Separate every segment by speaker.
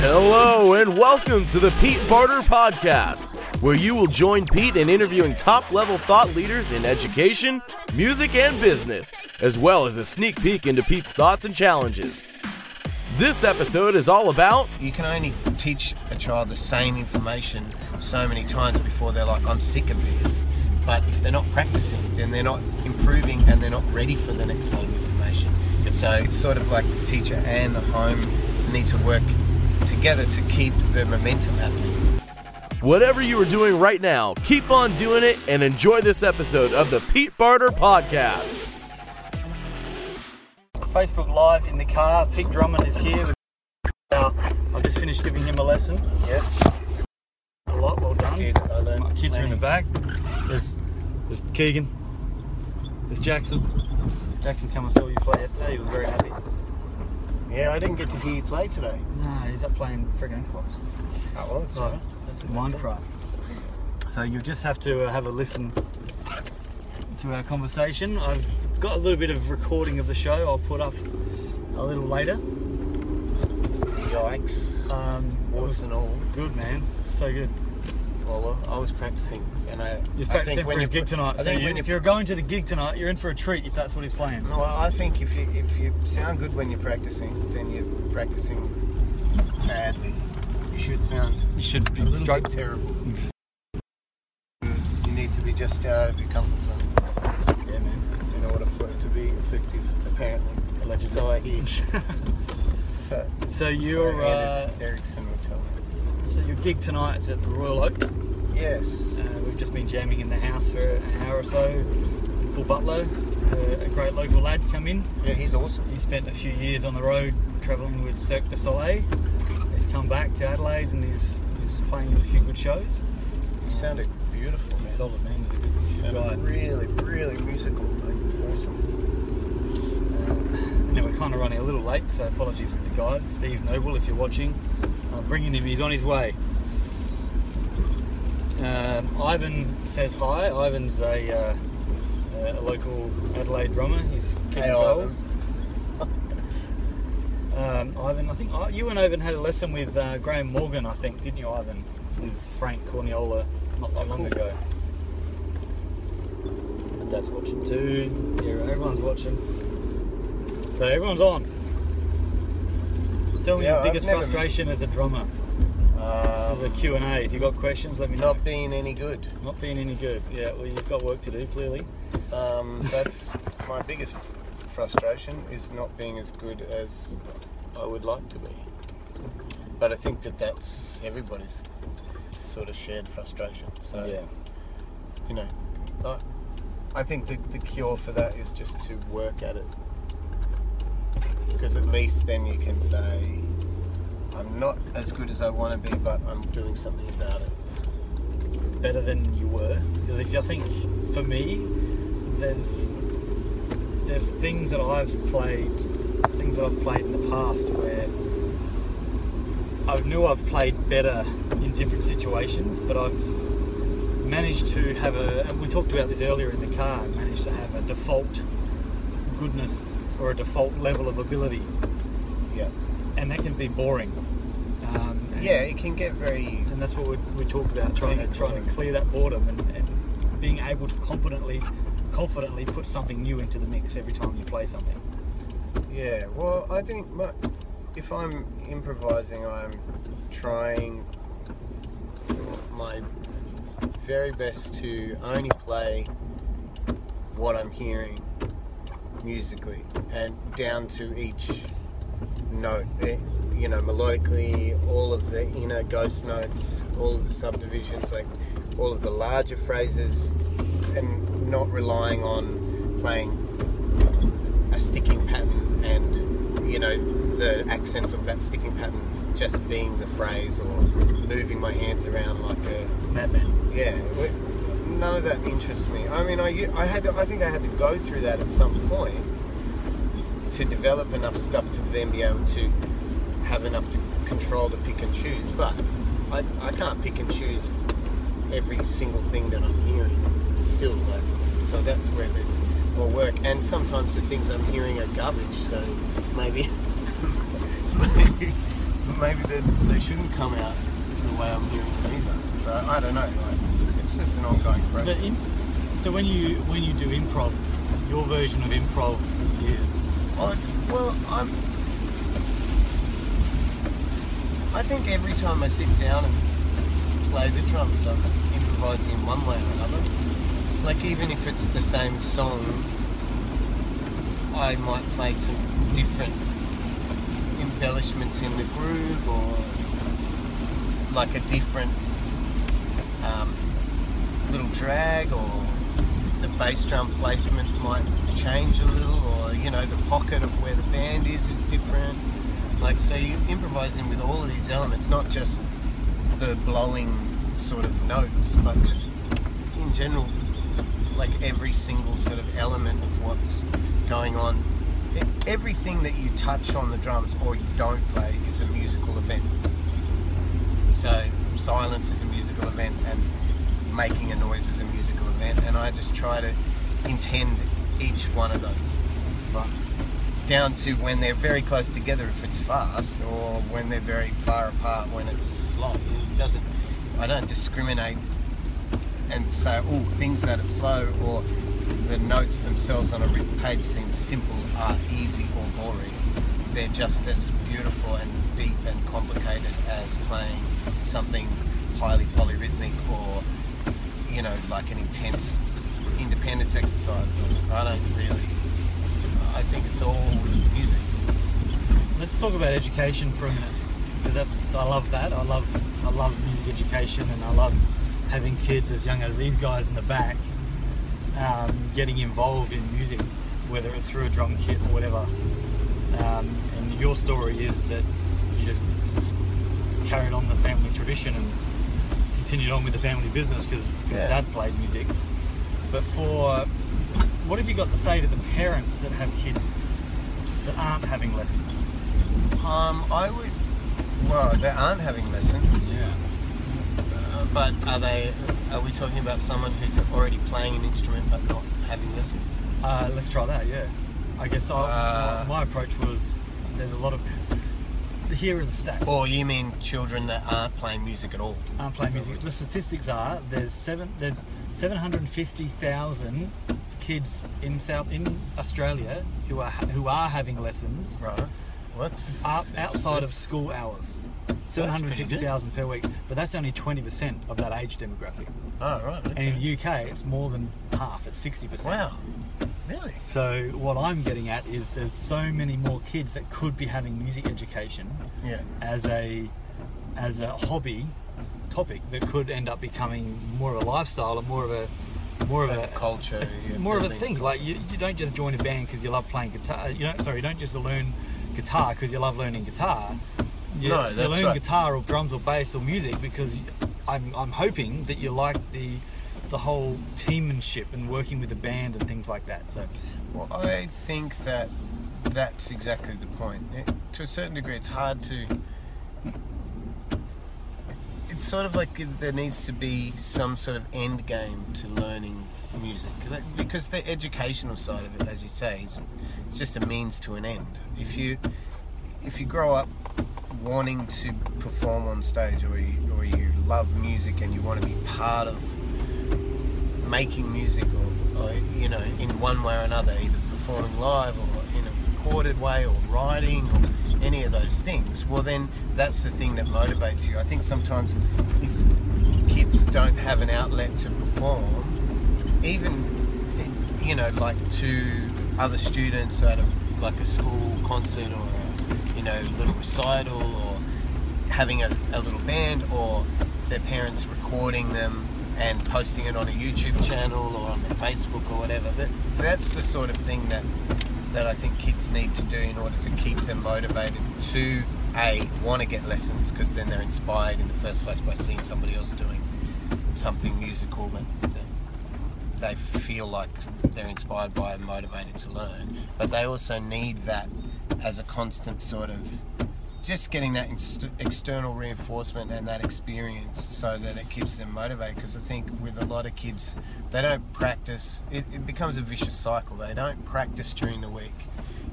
Speaker 1: Hello and welcome to the Pete Barter Podcast, where you will join Pete in interviewing top level thought leaders in education, music, and business, as well as a sneak peek into Pete's thoughts and challenges. This episode is all about
Speaker 2: You can only teach a child the same information so many times before they're like, I'm sick of this. But if they're not practicing, then they're not improving and they're not ready for the next level of information. So it's sort of like the teacher and the home need to work together to keep the momentum happening.
Speaker 1: whatever you are doing right now, keep on doing it and enjoy this episode of the Pete Barter Podcast.
Speaker 3: Facebook Live in the car. Pete Drummond is here. With, uh, I just finished giving him a lesson.
Speaker 2: Yeah,
Speaker 3: A lot, well done.
Speaker 2: did. I learned
Speaker 3: My kids are in the back. There's, there's Keegan. There's Jackson. Jackson come and saw you play yesterday. He was very happy.
Speaker 2: Yeah, I didn't get to hear you play today.
Speaker 3: No, he's up playing friggin' Xbox.
Speaker 2: Oh, well, that's
Speaker 3: Right.
Speaker 2: That's a.
Speaker 3: Minecraft. So you just have to uh, have a listen to our conversation. I've got a little bit of recording of the show. I'll put up a little later.
Speaker 2: Yikes.
Speaker 3: Um, it
Speaker 2: Warts
Speaker 3: was
Speaker 2: and all.
Speaker 3: good, man. So good.
Speaker 2: Well, well, I was practicing, and I.
Speaker 3: He's
Speaker 2: I
Speaker 3: practicing
Speaker 2: think
Speaker 3: for
Speaker 2: when
Speaker 3: his
Speaker 2: you
Speaker 3: gig tonight.
Speaker 2: I
Speaker 3: So
Speaker 2: think
Speaker 3: you,
Speaker 2: when
Speaker 3: if
Speaker 2: you
Speaker 3: you're going to the gig tonight, you're in for a treat if that's what he's playing.
Speaker 2: Well, I think if you if you sound good when you're practicing, then you're practicing badly. You should sound
Speaker 3: You should
Speaker 2: a
Speaker 3: be
Speaker 2: little bit terrible. Because You need to be just out of your comfort zone
Speaker 3: Yeah, man.
Speaker 2: in order for it to be effective. Apparently,
Speaker 3: Allegedly.
Speaker 2: so I hear. so,
Speaker 3: So you're
Speaker 2: so
Speaker 3: uh,
Speaker 2: Ericsson will tell me.
Speaker 3: So your gig tonight is at the Royal Oak.
Speaker 2: Yes.
Speaker 3: Uh, we've just been jamming in the house for an hour or so. Paul Butler, uh, a great local lad, come in.
Speaker 2: Yeah, he's awesome.
Speaker 3: He spent a few years on the road travelling with Cirque du Soleil. He's come back to Adelaide and he's, he's playing in a few good shows.
Speaker 2: He sounded beautiful.
Speaker 3: He's
Speaker 2: Man.
Speaker 3: solid, man. He's a good,
Speaker 2: He
Speaker 3: good
Speaker 2: sounded
Speaker 3: guy.
Speaker 2: really, really musical. Like, awesome.
Speaker 3: Um, now we're kind of running a little late, so apologies to the guys. Steve Noble, if you're watching, I'm bringing him. He's on his way. Um, Ivan says hi. Ivan's a, uh, a local Adelaide drummer. He's keeping
Speaker 2: Hey,
Speaker 3: goals. Um, Ivan, I think uh, you and Ivan had a lesson with uh, Graham Morgan, I think, didn't you, Ivan? With Frank Corniola not too
Speaker 2: Oh,
Speaker 3: long
Speaker 2: cool.
Speaker 3: ago. And Dad's watching too. Yeah, everyone's watching. So everyone's on. Tell me
Speaker 2: Yeah,
Speaker 3: your biggest frustration as a drummer. This is a
Speaker 2: Um,
Speaker 3: Q&A. If you've got questions, let me know.
Speaker 2: not being any good.
Speaker 3: Not being any good. Yeah, well, you've got work to do, clearly.
Speaker 2: Um, that's my biggest frustration is not being as good as I would like to be. But I think that that's everybody's sort of shared frustration. So
Speaker 3: yeah.
Speaker 2: you know, I, I think the, the cure for that is just to work at it. Because at least then you can say, I'm not as good as I want to be, but I'm doing something about it.
Speaker 3: better than you were. Because if you, think for me, there's there's things that I've played, things that I've played in the past where I knew I've played better in different situations, but I've managed to have a. And we talked about this earlier in the car. Managed to have a default goodness or a default level of ability,
Speaker 2: Yeah.
Speaker 3: and that can be boring. Um,
Speaker 2: Yeah, it can get very.
Speaker 3: and that's what we, we talk about trying to trying to clear that boredom and, and being able to confidently confidently put something new into the mix every time you play something.
Speaker 2: Yeah, well, I think my, if I'm improvising, I'm trying my very best to only play what I'm hearing musically and down to each note. Eh, You know, melodically, all of the inner ghost notes, all of the subdivisions, like all of the larger phrases, and not relying on playing a sticking pattern and you know the accents of that sticking pattern just being the phrase or moving my hands around like a
Speaker 3: Madman.
Speaker 2: yeah none of that interests me i mean I had to, i think i had to go through that at some point to develop enough stuff to then be able to have enough to control to pick and choose but i, I can't pick and choose every single thing that i'm hearing still like so that's where there's more work. And sometimes the things I'm hearing are garbage, so maybe maybe maybe they, they shouldn't come out the way I'm hearing them either. So I don't know. Like, it's just an ongoing process.
Speaker 3: in, so when you when you do improv, your version of improv is
Speaker 2: well, I'm. I think every time I sit down and play the drums, I'm improvising in one way or another. Like even if it's the same song, I might play some different embellishments in the groove, or like a different um, little drag, or the bass drum placement might change a little, or you know, the pocket of where the band is is different. Like, so you're improvising with all of these elements, not just the blowing sort of notes, but just in general, like every single sort of element of what's going on. Everything that you touch on the drums or you don't play is a musical event. So silence is a musical event and making a noise as a musical event and I just try to intend each one of those. Right. Down to when they're very close together if it's fast or when they're very far apart when it's slow. It doesn't I don't discriminate and say, oh, things that are slow or the notes themselves on a written page seem simple are easy or boring. They're just as beautiful and deep and complicated as playing something highly polyrhythmic or, you know, like an intense independence exercise. I don't really. I think it's all music.
Speaker 3: let's talk about education for a minute because that's I love that. I love I love music education and I love having kids as young as these guys in the back um, getting involved in music, whether it's through a drum kit or whatever. Um, and your story is that you just carried on the family tradition and continued on with the family business because
Speaker 2: Yeah.
Speaker 3: dad played music. But for what have you got to say to the parents that have kids that aren't having lessons?
Speaker 2: Um, I would. Well, they aren't having lessons.
Speaker 3: Yeah.
Speaker 2: Uh, but are they? Are we talking about someone who's already playing an instrument but not having lessons?
Speaker 3: Uh, let's try that. Yeah. I guess I,
Speaker 2: Uh,
Speaker 3: my, my approach was there's a lot of here are the stats.
Speaker 2: Or you mean children that aren't playing music at all?
Speaker 3: aren't playing music. The statistics are there's seven there's 750,000 kids in South in Australia who are who are having lessons
Speaker 2: Right. What's
Speaker 3: out, outside of school hours. 750,000 per week, but that's only 20% of that age demographic.
Speaker 2: Oh right.
Speaker 3: And in the UK, it's more than half. It's 60%.
Speaker 2: Wow. Really?
Speaker 3: So what I'm getting at is there's so many more kids that could be having music education
Speaker 2: Yeah.
Speaker 3: as a as a hobby topic that could end up becoming more of a lifestyle and more of a more of
Speaker 2: A culture.
Speaker 3: more of a thing.
Speaker 2: culture.
Speaker 3: Like you, you don't just join a band because you love playing guitar. You don't sorry, you don't just learn guitar because you love learning guitar. You,
Speaker 2: No,
Speaker 3: you
Speaker 2: that's
Speaker 3: learn
Speaker 2: right.
Speaker 3: guitar or drums or bass or music because I'm I'm hoping that you like the the whole teammanship and working with a band and things like that. So
Speaker 2: Well, I think that that's exactly the point. It- to a certain degree, it's hard to. It's sort of like there needs to be some sort of end game to learning music because the educational side of it, as you say, is just a means to an end. If you if you grow up wanting to perform on stage, or you, or you love music and you want to be part of making music or, or you know in one way or another either performing live or in a recorded way or writing or any of those things well then that's the thing that motivates you i think sometimes if kids don't have an outlet to perform even you know like to other students at a like a school concert or a, you know little recital or having a, a little band or their parents recording them and posting it on a YouTube channel or on their Facebook or whatever. That that's the sort of thing that that I think kids need to do in order to keep them motivated to a want to get lessons because then they're inspired in the first place by seeing somebody else doing something musical that, that they feel like they're inspired by and motivated to learn. But they also need that as a constant sort of just getting that inst- external reinforcement and that experience so that it keeps them motivated. Because I think with a lot of kids, they don't practice. It, it becomes a vicious cycle. They don't practice during the week,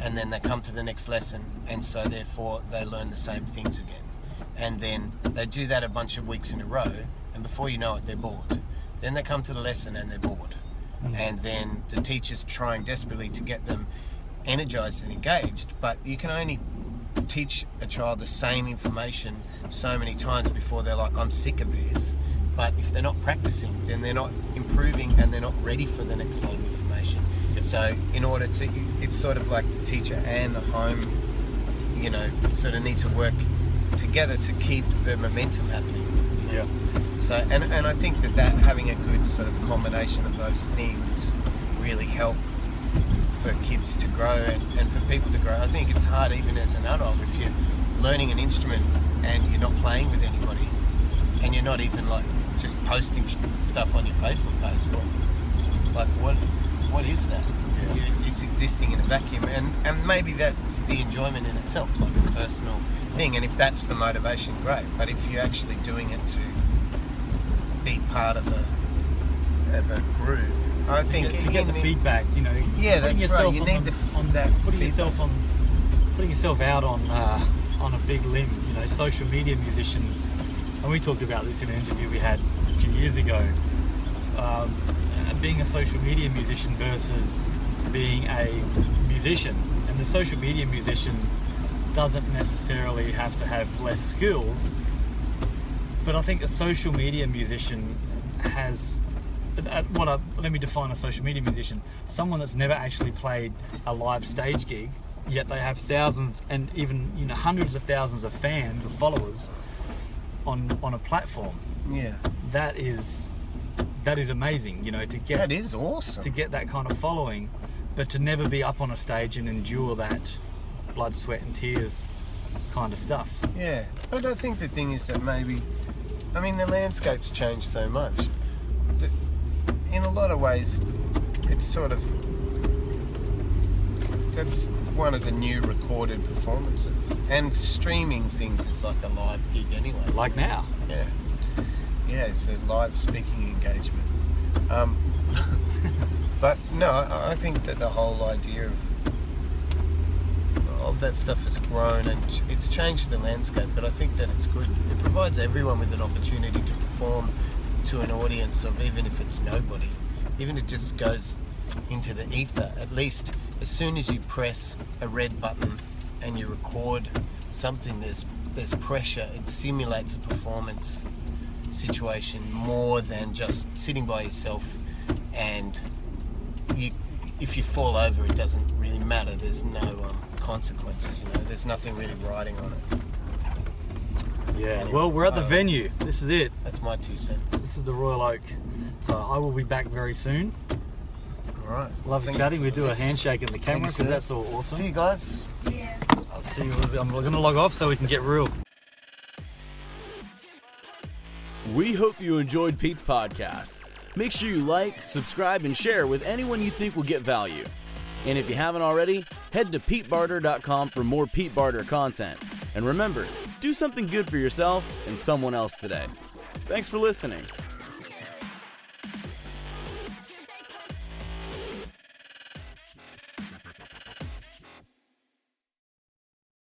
Speaker 2: and then they come to the next lesson, and so therefore they learn the same things again. And then they do that a bunch of weeks in a row, and before you know it, they're bored. Then they come to the lesson and they're bored. Mm. And then the teacher's trying desperately to get them energized and engaged, but you can only teach a child the same information so many times before they're like, I'm sick of this. But if they're not practicing, then they're not improving and they're not ready for the next load of information. So, in order to, it's sort of like the teacher and the home, you know, sort of need to work together to keep the momentum happening. you know? So, and, and I think that, that having a good sort of combination of those things really help for kids to grow and, and for people to grow. I think it's hard even as an adult if you're learning an instrument and you're not playing with anybody and you're not even like just posting stuff on your Facebook page. Well, like what what is that?
Speaker 3: Yeah.
Speaker 2: It's existing in a vacuum and, and maybe that's the enjoyment in itself, like a personal thing. And if that's the motivation, great. But if you're actually doing it to be part of a of a group, I
Speaker 3: to
Speaker 2: think
Speaker 3: get, to get the
Speaker 2: even-
Speaker 3: feedback, you know.
Speaker 2: Yeah, that's right. You
Speaker 3: on
Speaker 2: need
Speaker 3: the-
Speaker 2: the
Speaker 3: on
Speaker 2: that
Speaker 3: putting
Speaker 2: feedback.
Speaker 3: yourself on, putting yourself out on uh, on a big limb. You know, social media musicians, and we talked about this in an interview we had a few years ago. Um, being a social media musician versus being a musician, and the social media musician doesn't necessarily have to have less skills, but I think a social media musician has uh, what I, let me define a social media musician someone that's never actually played a live stage gig yet they have thousands and even you know hundreds of thousands of fans or followers on on a platform
Speaker 2: Yeah,
Speaker 3: that is that is amazing you know to get
Speaker 2: that is awesome.
Speaker 3: to get that kind of following but to never be up on a stage and endure that blood sweat and tears kind of stuff
Speaker 2: Yeah, but I think the thing is that maybe, I mean, the landscape's changed so much. That in a lot of ways, it's sort of that's one of the new recorded performances, and streaming things is like a live gig anyway.
Speaker 3: like now
Speaker 2: Yeah, yeah, it's a live speaking engagement. Um, but no, I, think that the whole idea of of that stuff has grown and it's changed the landscape. But I think that it's good. It provides everyone with an opportunity to perform to an audience of even if it's nobody, even if it just goes into the ether. At least as soon as you press a red button and you record something, there's there's pressure. It simulates a performance situation more than just sitting by yourself and you if you fall over it doesn't really matter there's no um, consequences you know there's nothing really riding on it
Speaker 3: yeah well we're at the
Speaker 2: Um,
Speaker 3: venue this is it
Speaker 2: that's my two cents
Speaker 3: This is the Royal Oak. So I will be back very soon.
Speaker 2: All right
Speaker 3: Love
Speaker 2: Thank
Speaker 3: chatting. We do a handshake in the camera
Speaker 2: you,
Speaker 3: because that's all
Speaker 2: see
Speaker 3: awesome.
Speaker 2: you guys
Speaker 4: Yeah.
Speaker 3: I'll see you. I'm going to log off so we can get real.
Speaker 1: We hope you enjoyed Pete's podcast. Make sure you like, subscribe, and share with anyone you think will get value. And if you haven't already, head to PeteBarter.com for more Pete Barter content. And remember, do something good for yourself and someone else today. Thanks for listening.